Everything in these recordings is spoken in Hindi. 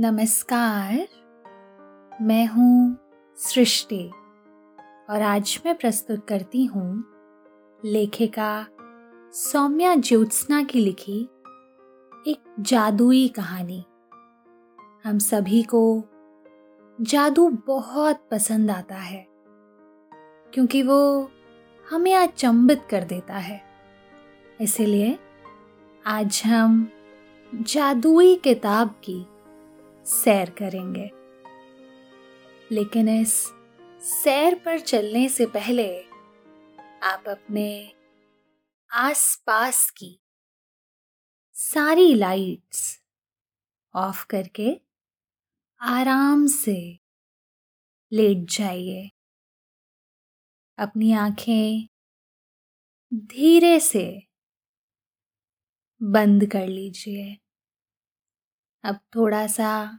नमस्कार, मैं हूँ सृष्टि और आज मैं प्रस्तुत करती हूँ लेखिका सौम्या ज्योत्सना की लिखी एक जादुई कहानी। हम सभी को जादू बहुत पसंद आता है, क्योंकि वो हमें अचंबित कर देता है। इसीलिए आज हम जादुई किताब की सैर करेंगे। लेकिन इस सैर पर चलने से पहले आप अपने आसपास की सारी लाइट्स ऑफ़ करके आराम से लेट जाइए। अपनी आँखें धीरे से बंद कर लीजिए। अब थोड़ा सा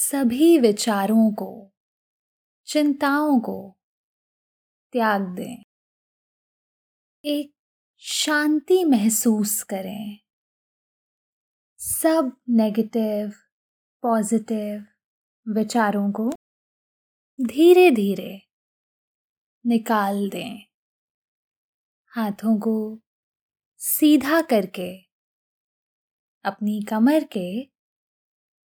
सभी विचारों को, चिंताओं को त्याग दें। एक शांति महसूस करें। सब नेगेटिव पॉजिटिव विचारों को धीरे धीरे निकाल दें। हाथों को सीधा करके, अपनी कमर के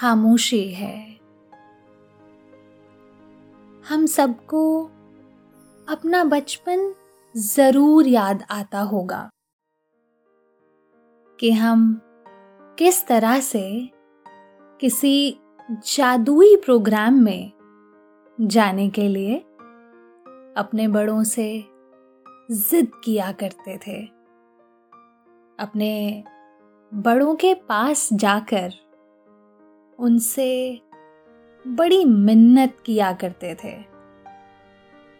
खामोशी है। हम सबको अपना बचपन ज़रूर याद आता होगा कि हम किस तरह से किसी जादुई प्रोग्राम में जाने के लिए अपने बड़ों से जिद किया करते थे। अपने बड़ों के पास जाकर उनसे बड़ी मिन्नत किया करते थे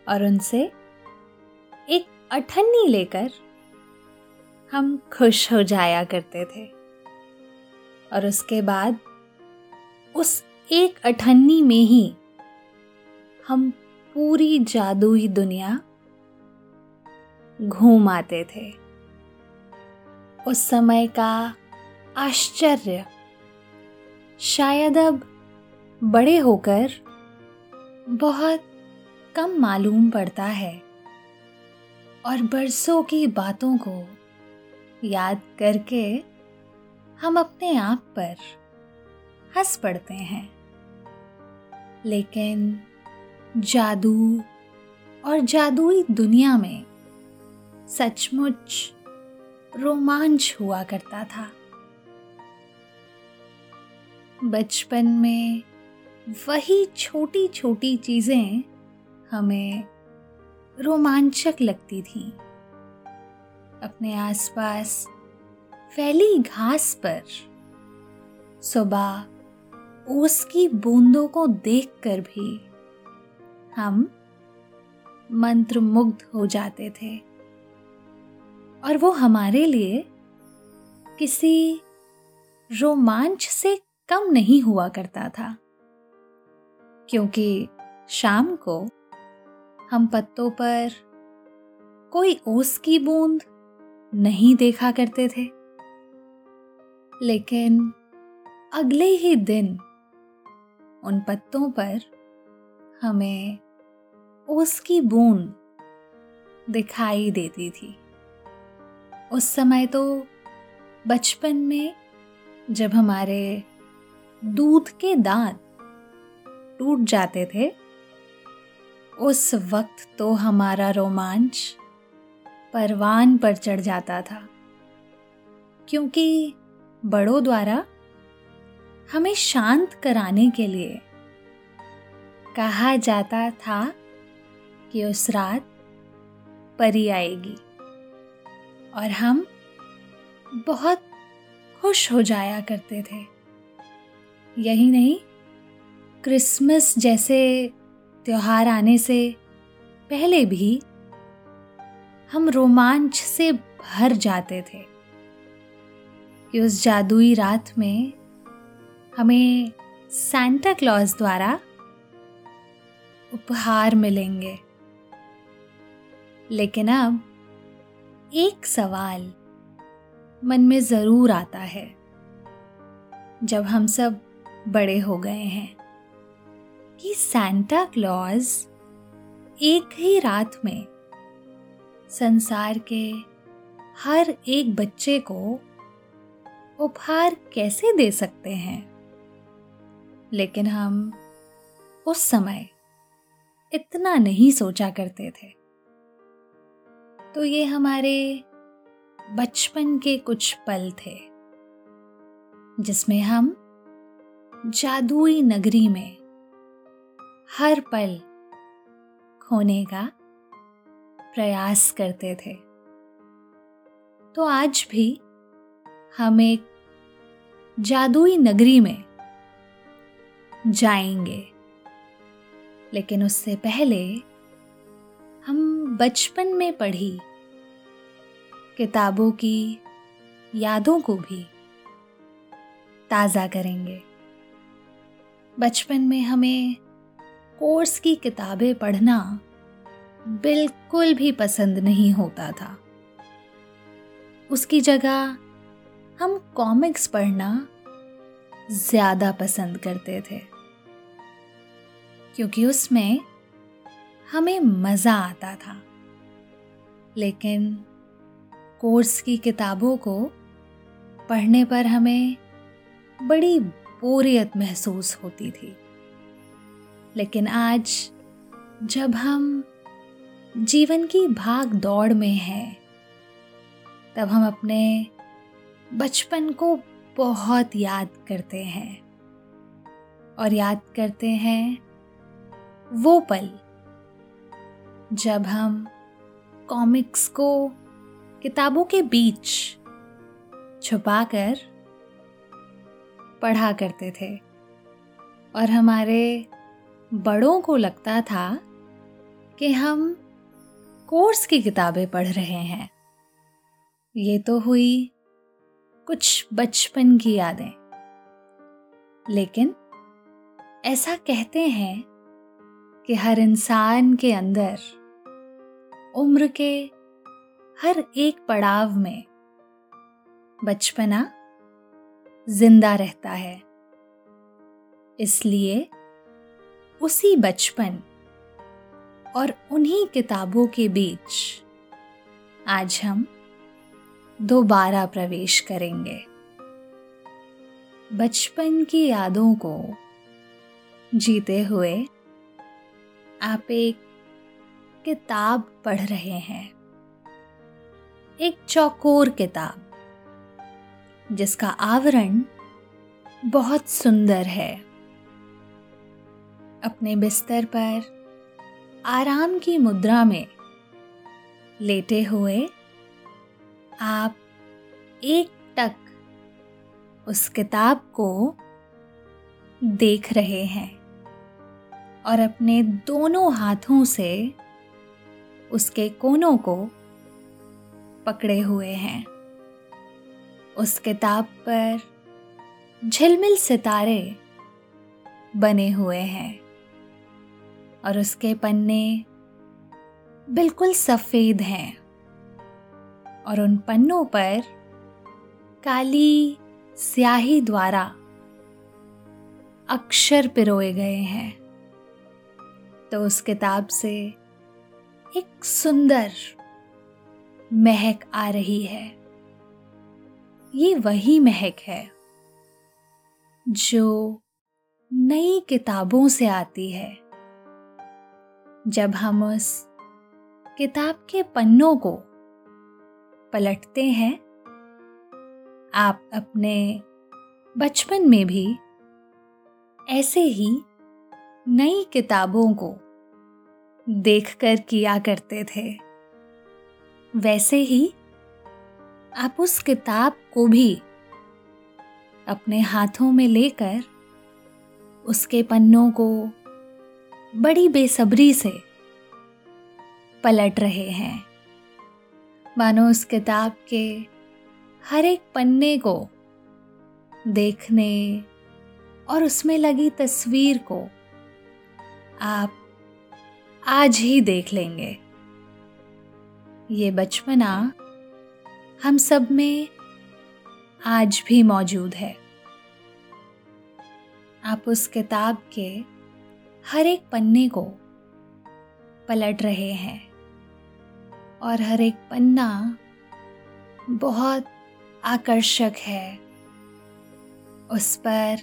और उनसे एक अठन्नी लेकर हम खुश हो जाया करते थे। और उसके बाद उस एक अठन्नी में ही हम पूरी जादुई दुनिया घूम आते थे। उस समय का आश्चर्य शायद अब बड़े होकर बहुत कम मालूम पड़ता है। और बरसों की बातों को याद करके हम अपने आप पर हंस पड़ते हैं। लेकिन जादू और जादुई दुनिया में सचमुच रोमांच हुआ करता था। बचपन में वही छोटी छोटी चीज़ें हमें रोमांचक लगती थी। अपने आसपास फैली घास पर सुबह ओस की बूंदों को देखकर भी हम मंत्र मुग्ध हो जाते थे। और वो हमारे लिए किसी रोमांच से कम नहीं हुआ करता था। क्योंकि शाम को हम पत्तों पर कोई ओस की बूंद नहीं देखा करते थे। लेकिन अगले ही दिन उन पत्तों पर हमें ओस की बूंद दिखाई देती थी। उस समय तो बचपन में जब हमारे दूध के दांत टूट जाते थे। उस वक्त तो हमारा रोमांच परवान पर चढ़ जाता था, क्योंकि बड़ों द्वारा हमें शांत कराने के लिए कहा जाता था कि उस रात परी आएगी और हम बहुत खुश हो जाया करते थे। यही नहीं, क्रिसमस जैसे त्यौहार आने से पहले भी हम रोमांच से भर जाते थे। कि उस जादुई रात में हमें सैंटा क्लॉज द्वारा उपहार मिलेंगे। लेकिन अब एक सवाल मन में ज़रूर आता है। जब हम सब बड़े हो गए हैं। कि सैंटा क्लॉज एक ही रात में संसार के हर एक बच्चे को उपहार कैसे दे सकते हैं? लेकिन हम उस समय इतना नहीं सोचा करते थे। तो ये हमारे बचपन के कुछ पल थे, जिसमें हम जादुई नगरी में हर पल खोने का प्रयास करते थे। तो आज भी हम एक जादुई नगरी में जाएँगे। लेकिन उससे पहले हम बचपन में पढ़ी किताबों की यादों को भी ताज़ा करेंगे। बचपन में हमें कोर्स की किताबें पढ़ना बिल्कुल भी पसंद नहीं होता था। उसकी जगह हम कॉमिक्स पढ़ना ज़्यादा पसंद करते थे, क्योंकि उसमें हमें मज़ा आता था। लेकिन कोर्स की किताबों को पढ़ने पर हमें बड़ी बोरियत महसूस होती थी। लेकिन आज, जब हम जीवन की भाग दौड़ में हैं, तब हम अपने बचपन को बहुत याद करते हैं। और याद करते हैं वो पल, जब हम कॉमिक्स को किताबों के बीच छुपाकर पढ़ा करते थे। और हमारे बड़ों को लगता था कि हम कोर्स की किताबें पढ़ रहे हैं। ये तो हुई कुछ बचपन की यादें। लेकिन ऐसा कहते हैं कि हर इंसान के अंदर उम्र के हर एक पड़ाव में बचपना ज़िंदा रहता है। इसलिए उसी बचपन और उन्हीं किताबों के बीच आज हम दोबारा प्रवेश करेंगे। बचपन की यादों को जीते हुए आप एक किताब पढ़ रहे हैं। एक चौकोर किताब। जिसका आवरण बहुत सुंदर है। अपने बिस्तर पर आराम की मुद्रा में लेटे हुए आप एक टक उस किताब को देख रहे हैं और अपने दोनों हाथों से उसके कोनों को पकड़े हुए हैं। उस किताब पर झिलमिल सितारे बने हुए हैं और उसके पन्ने बिल्कुल सफ़ेद हैं और उन पन्नों पर काली स्याही द्वारा अक्षर पिरोए गए हैं। तो उस किताब से एक सुंदर महक आ रही है। ये वही महक है जो नई किताबों से आती है। जब हम उस किताब के पन्नों को पलटते हैं, आप अपने बचपन में भी ऐसे ही नई किताबों को देखकर किया करते थे। वैसे ही आप उस किताब को भी अपने हाथों में लेकर उसके पन्नों को बड़ी बेसब्री से पलट रहे हैं। मानो उस किताब के हर एक पन्ने को देखने और उसमें लगी तस्वीर को आप आज ही देख लेंगे। ये बचपना हम सब में आज भी मौजूद है। आप उस किताब के हर एक पन्ने को पलट रहे हैं और हर एक पन्ना बहुत आकर्षक है। उस पर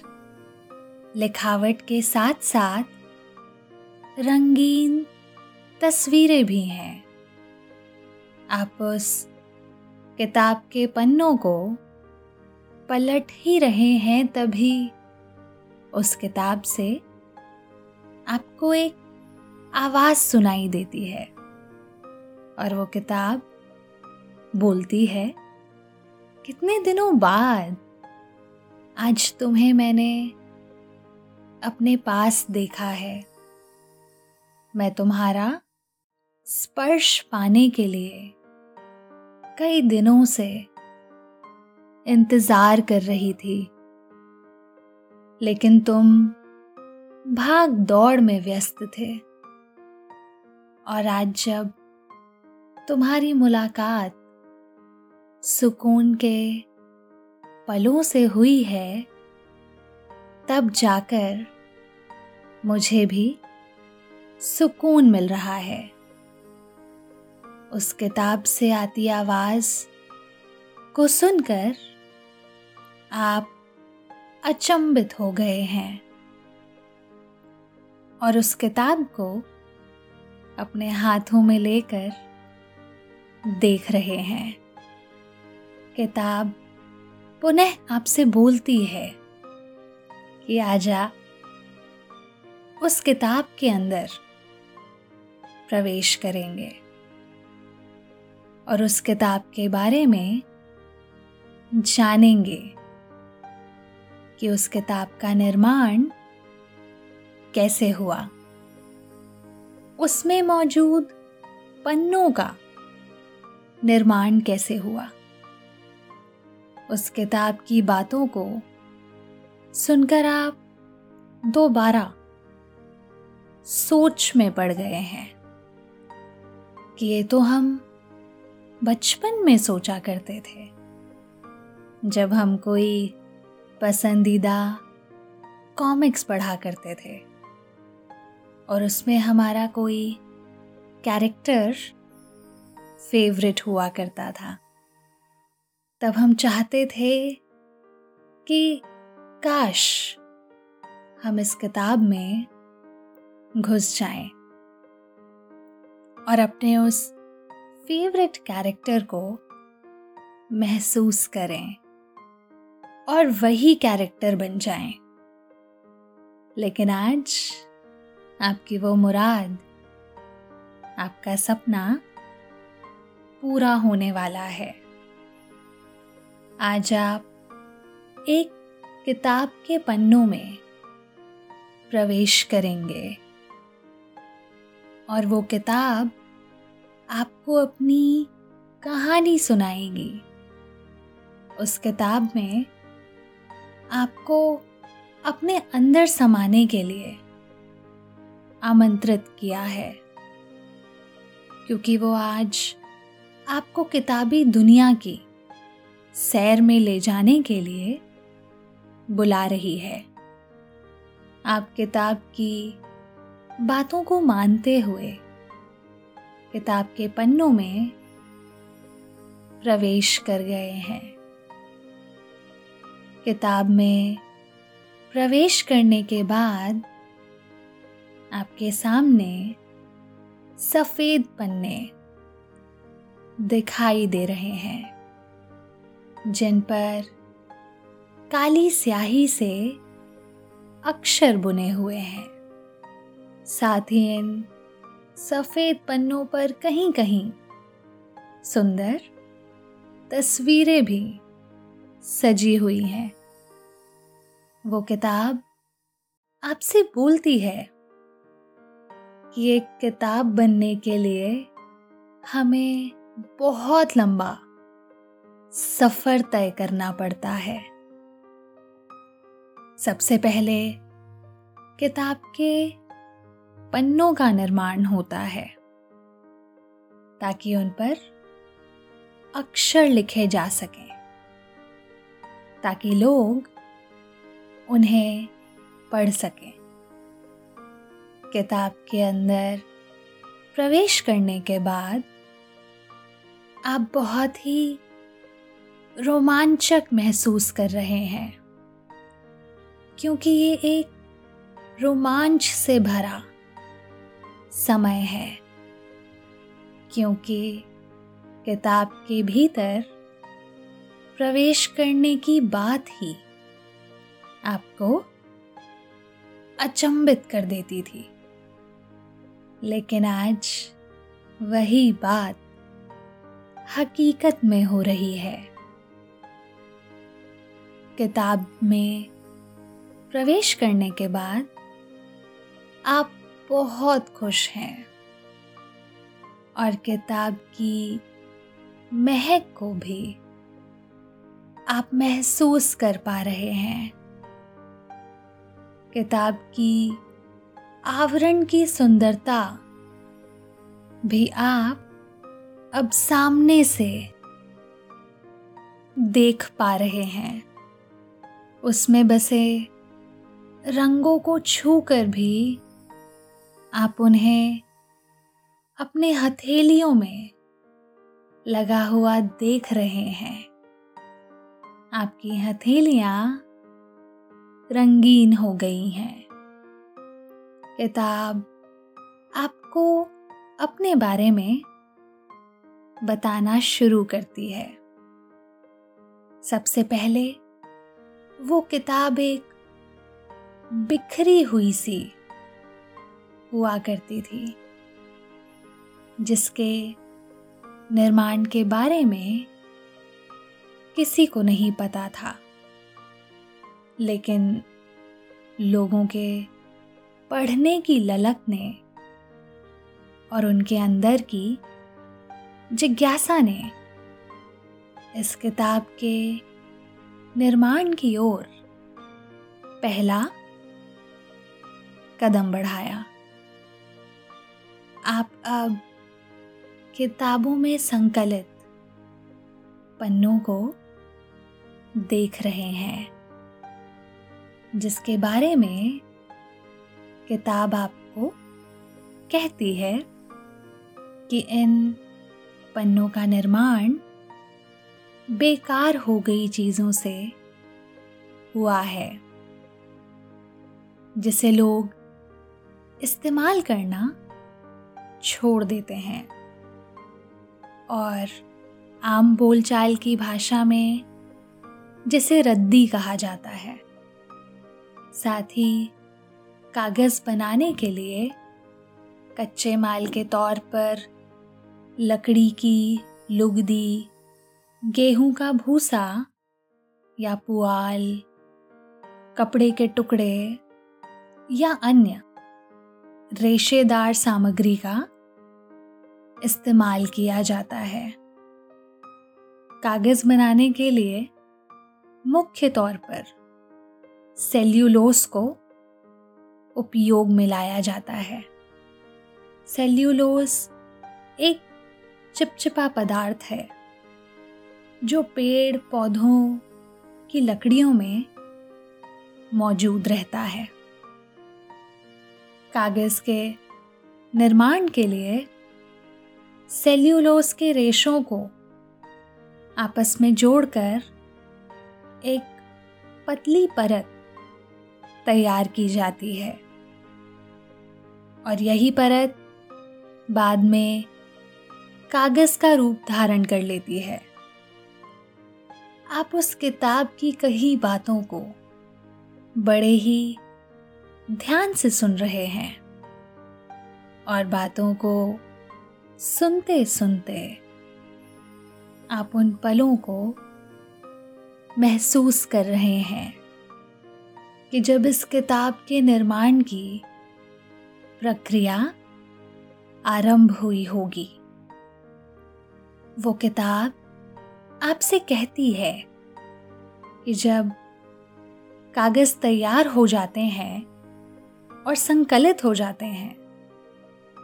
लिखावट के साथ साथ रंगीन तस्वीरें भी हैं। आप उस किताब के पन्नों को पलट ही रहे हैं तभी उस किताब से आपको एक आवाज़ सुनाई देती है और वो किताब बोलती है, कितने दिनों बाद आज तुम्हें मैंने अपने पास देखा है। मैं तुम्हारा स्पर्श पाने के लिए कई दिनों से इंतज़ार कर रही थी। लेकिन तुम भाग दौड़ में व्यस्त थे। और आज जब तुम्हारी मुलाकात सुकून के पलों से हुई है, तब जाकर मुझे भी सुकून मिल रहा है। उस किताब से आती आवाज़ को सुनकर आप अचंभित हो गए हैं और उस किताब को अपने हाथों में लेकर देख रहे हैं। किताब पुनः आपसे बोलती है कि आजा, उस किताब के अंदर प्रवेश करेंगे। और उस किताब के बारे में जानेंगे कि उस किताब का निर्माण कैसे हुआ। उसमें मौजूद पन्नों का निर्माण कैसे हुआ। उस किताब की बातों को सुनकर आप दोबारा सोच में पड़ गए हैं कि ये तो हम बचपन में सोचा करते थे। जब हम कोई पसंदीदा कॉमिक्स पढ़ा करते थे और उसमें हमारा कोई कैरेक्टर फेवरेट हुआ करता था, तब हम चाहते थे कि काश हम इस किताब में घुस जाएँ और अपने उस फेवरेट कैरेक्टर को महसूस करें और वही कैरेक्टर बन जाएँ। लेकिन आज आपकी वो मुराद, आपका सपना पूरा होने वाला है आज आप एक किताब के पन्नों में प्रवेश करेंगे और वो किताब आपको अपनी कहानी सुनाएगी। उस किताब में आपको अपने अंदर समाने के लिए आमंत्रित किया है, क्योंकि वो आज आपको किताबी दुनिया की सैर में ले जाने के लिए बुला रही है। आप किताब की बातों को मानते हुए किताब के पन्नों में प्रवेश कर गए हैं। किताब में प्रवेश करने के बाद आपके सामने सफ़ेद पन्ने दिखाई दे रहे हैं, जिन पर काली स्याही से अक्षर बुने हुए हैं। साथ ही इन सफ़ेद पन्नों पर कहीं कहीं सुंदर तस्वीरें भी सजी हुई हैं। वो किताब आपसे बोलती है। कि एक किताब बनने के लिए हमें बहुत लंबा सफ़र तय करना पड़ता है। सबसे पहले किताब के पन्नों का निर्माण होता है, ताकि उन पर अक्षर लिखे जा सकें, ताकि लोग उन्हें पढ़ सकें। किताब के अंदर प्रवेश करने के बाद आप बहुत ही रोमांचक महसूस कर रहे हैं, क्योंकि ये एक रोमांच से भरा समय है। क्योंकि किताब के भीतर प्रवेश करने की बात ही आपको अचंबित कर देती थी। लेकिन आज वही बात हकीकत में हो रही है। किताब में प्रवेश करने के बाद आप बहुत खुश हैं। और किताब की महक को भी आप महसूस कर पा रहे हैं। किताब की आवरण की सुंदरता भी आप अब सामने से देख पा रहे हैं। उसमें बसे रंगों को छूकर भी आप उन्हें अपने हथेलियों में लगा हुआ देख रहे हैं। आपकी हथेलियाँ रंगीन हो गई हैं। किताब आपको अपने बारे में बताना शुरू करती है। सबसे पहले वो किताब एक बिखरी हुई सी हुआ करती थी, जिसके निर्माण के बारे में किसी को नहीं पता था। लेकिन लोगों के पढ़ने की ललक ने और उनके अंदर की जिज्ञासा ने इस किताब के निर्माण की ओर पहला कदम बढ़ाया। आप अब किताबों में संकलित पन्नों को देख रहे हैं, जिसके बारे में किताब आपको कहती है कि इन पन्नों का निर्माण बेकार हो गई चीज़ों से हुआ है, जिसे लोग इस्तेमाल करना छोड़ देते हैं। और आम बोलचाल की भाषा में जिसे रद्दी कहा जाता है। साथ ही कागज़ बनाने के लिए कच्चे माल के तौर पर लकड़ी की, लुगदी, गेहूँ का भूसा या पुआल, कपड़े के टुकड़े या अन्य रेशेदार सामग्री का इस्तेमाल किया जाता है। कागज़ बनाने के लिए मुख्य तौर पर सेल्यूलोस को उपयोग में लाया जाता है। सेल्यूलोस एक चिपचिपा पदार्थ है, जो पेड़ पौधों की लकड़ियों में मौजूद रहता है। कागज़ के निर्माण के लिए सेल्यूलोस के रेशों को आपस में जोड़कर एक पतली परत तैयार की जाती है। और यही परत बाद में कागज़ का रूप धारण कर लेती है। आप उस किताब की कही बातों को बड़े ही ध्यान से सुन रहे हैं और बातों को सुनते सुनते आप उन पलों को महसूस कर रहे हैं कि जब इस किताब के निर्माण की प्रक्रिया आरंभ हुई होगी, वो किताब आपसे कहती है कि जब कागज़ तैयार हो जाते हैं और संकलित हो जाते हैं।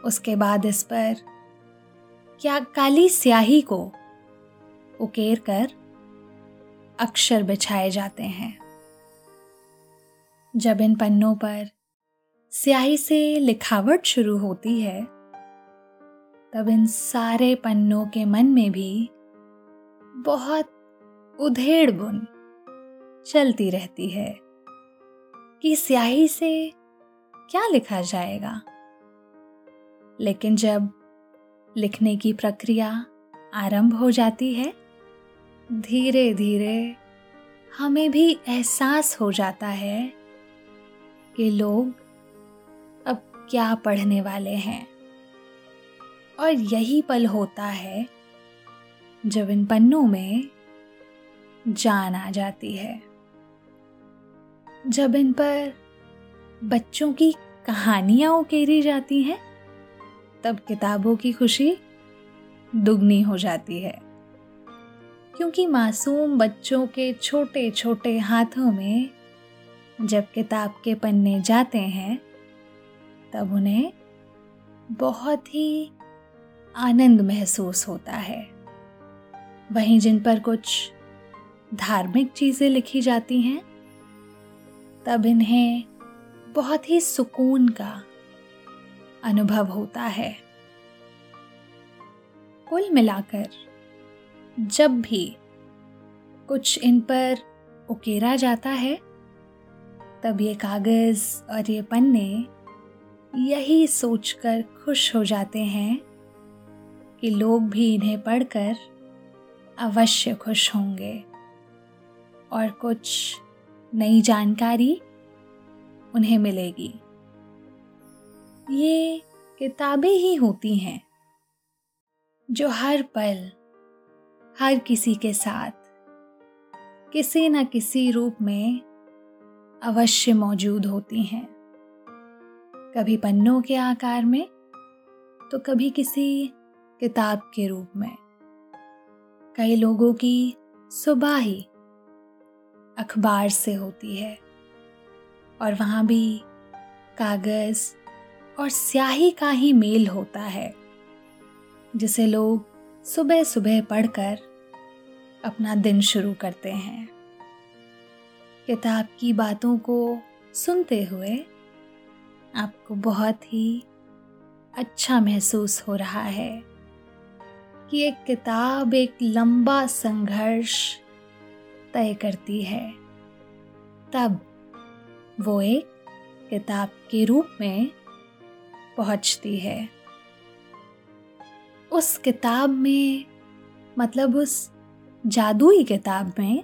उसके बाद इस पर, क्या काली स्याही को उकेर कर अक्षर बिछाए जाते हैं? जब इन पन्नों पर स्याही से लिखावट शुरू होती है, तब इन सारे पन्नों के मन में भी बहुत उधेड़ बुन चलती रहती है कि स्याही से क्या लिखा जाएगा? लेकिन जब लिखने की प्रक्रिया आरंभ हो जाती है धीरे धीरे हमें भी एहसास हो जाता है कि लोग अब क्या पढ़ने वाले हैं। और यही पल होता है जब इन पन्नों में जान आ जाती है। जब इन पर बच्चों की कहानियाँ उकेरी जाती हैं, तब किताबों की खुशी दुगनी हो जाती है। क्योंकि मासूम बच्चों के छोटे छोटे हाथों में जब किताब के पन्ने जाते हैं, तब उन्हें बहुत ही आनंद महसूस होता है। वहीं जिन पर कुछ धार्मिक चीज़ें लिखी जाती हैं, तब इन्हें बहुत ही सुकून का अनुभव होता है। कुल मिलाकर, जब भी कुछ इन पर उकेरा जाता है, तब ये कागज़ और ये पन्ने यही सोचकर खुश हो जाते हैं कि लोग भी इन्हें पढ़कर अवश्य खुश होंगे। और कुछ नई जानकारी उन्हें मिलेगी। ये किताबें ही होती हैं, जो हर पल, हर किसी के साथ, किसी न किसी रूप में अवश्य मौजूद होती हैं। कभी पन्नों के आकार में तो कभी किसी किताब के रूप में। कई लोगों की सुबह ही अखबार से होती है। और वहाँ भी कागज़ और स्याही का ही मेल होता है, जिसे लोग सुबह सुबह पढ़कर अपना दिन शुरू करते हैं। किताब की बातों को सुनते हुए आपको बहुत ही अच्छा महसूस हो रहा है कि एक किताब एक लंबा संघर्ष तय करती है। तब वो एक किताब के रूप में पहुँचती है। उस किताब में मतलब उस जादुई किताब में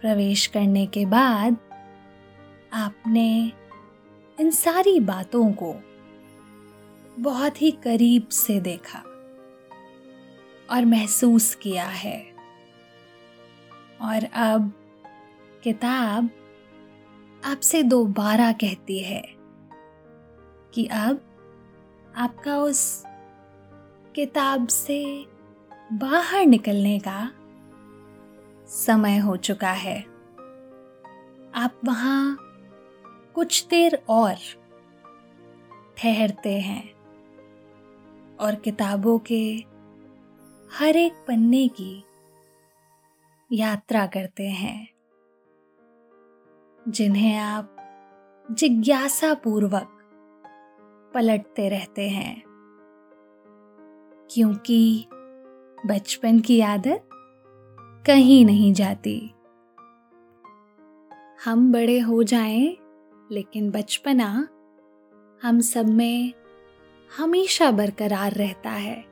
प्रवेश करने के बाद आपने इन सारी बातों को बहुत ही करीब से देखा और महसूस किया है। और अब किताब आपसे दोबारा कहती है कि अब आपका उस किताब से बाहर निकलने का समय हो चुका है। आप वहाँ कुछ देर और ठहरते हैं और किताबों के हर एक पन्ने की यात्रा करते हैं। जिन्हें आप जिज्ञासा पूर्वक पलटते रहते हैं। क्योंकि बचपन की आदत कहीं नहीं जाती। हम बड़े हो जाएँ, लेकिन बचपना हम सब में हमेशा बरकरार रहता है।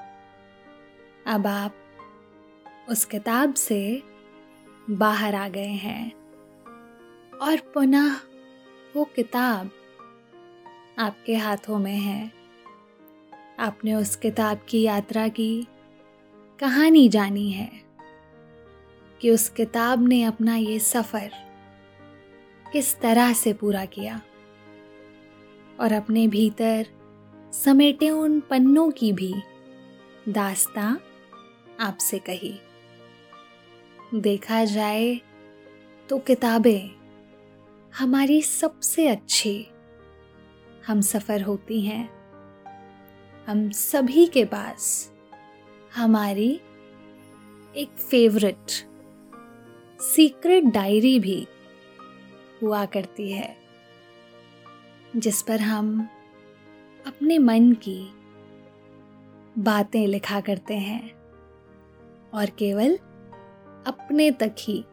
अब आप उस किताब से बाहर आ गए हैं। और पुनः वो किताब आपके हाथों में है। आपने उस किताब की यात्रा की, कहानी जानी है कि उस किताब ने अपना ये सफ़र किस तरह से पूरा किया और अपने भीतर समेटे उन पन्नों की भी दास्ता आपसे कही। देखा जाए तो किताबें हमारी सबसे अच्छी। हम सफ़र होती हैं। हम सभी के पास हमारी एक फेवरेट सीक्रेट डायरी भी हुआ करती है, जिस पर हम अपने मन की बातें लिखा करते हैं और केवल अपने तक ही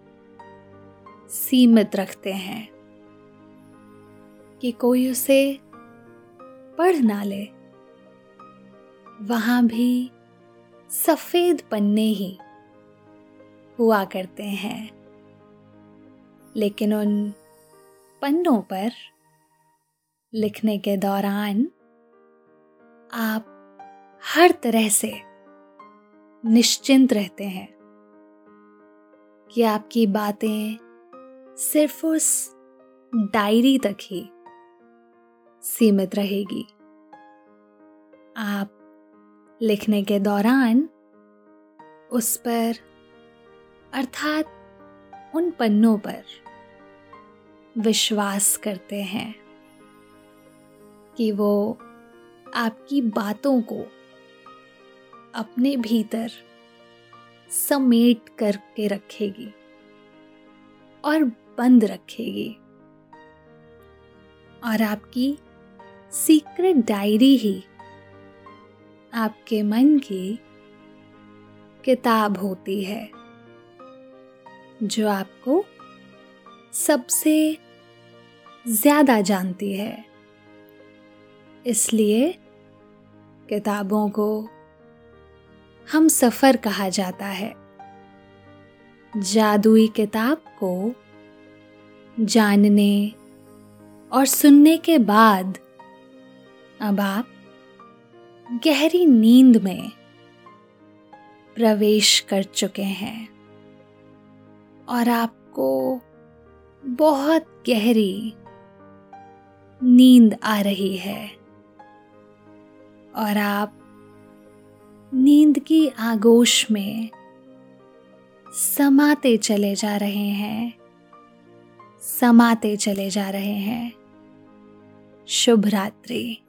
सीमित रखते हैं। कि कोई उसे पढ़ ना ले। वहाँ भी सफ़ेद पन्ने ही हुआ करते हैं। लेकिन उन पन्नों पर लिखने के दौरान आप हर तरह से निश्चिंत रहते हैं कि आपकी बातें सिर्फ़ उस डायरी तक ही सीमित रहेगी। आप लिखने के दौरान उस पर, अर्थात उन पन्नों पर विश्वास करते हैं कि वो आपकी बातों को अपने भीतर समेट करके रखेगी और बंद रखेगी। और आपकी सीक्रेट डायरी ही आपके मन की किताब होती है, जो आपको सबसे ज़्यादा जानती है। इसलिए किताबों को हम सफ़र कहा जाता है। जादुई किताब को जानने और सुनने के बाद अब आप गहरी नींद में प्रवेश कर चुके हैं और आपको बहुत गहरी नींद आ रही है और आप नींद की आगोश में समाते चले जा रहे हैं, समाते चले जा रहे हैं। शुभ रात्रि।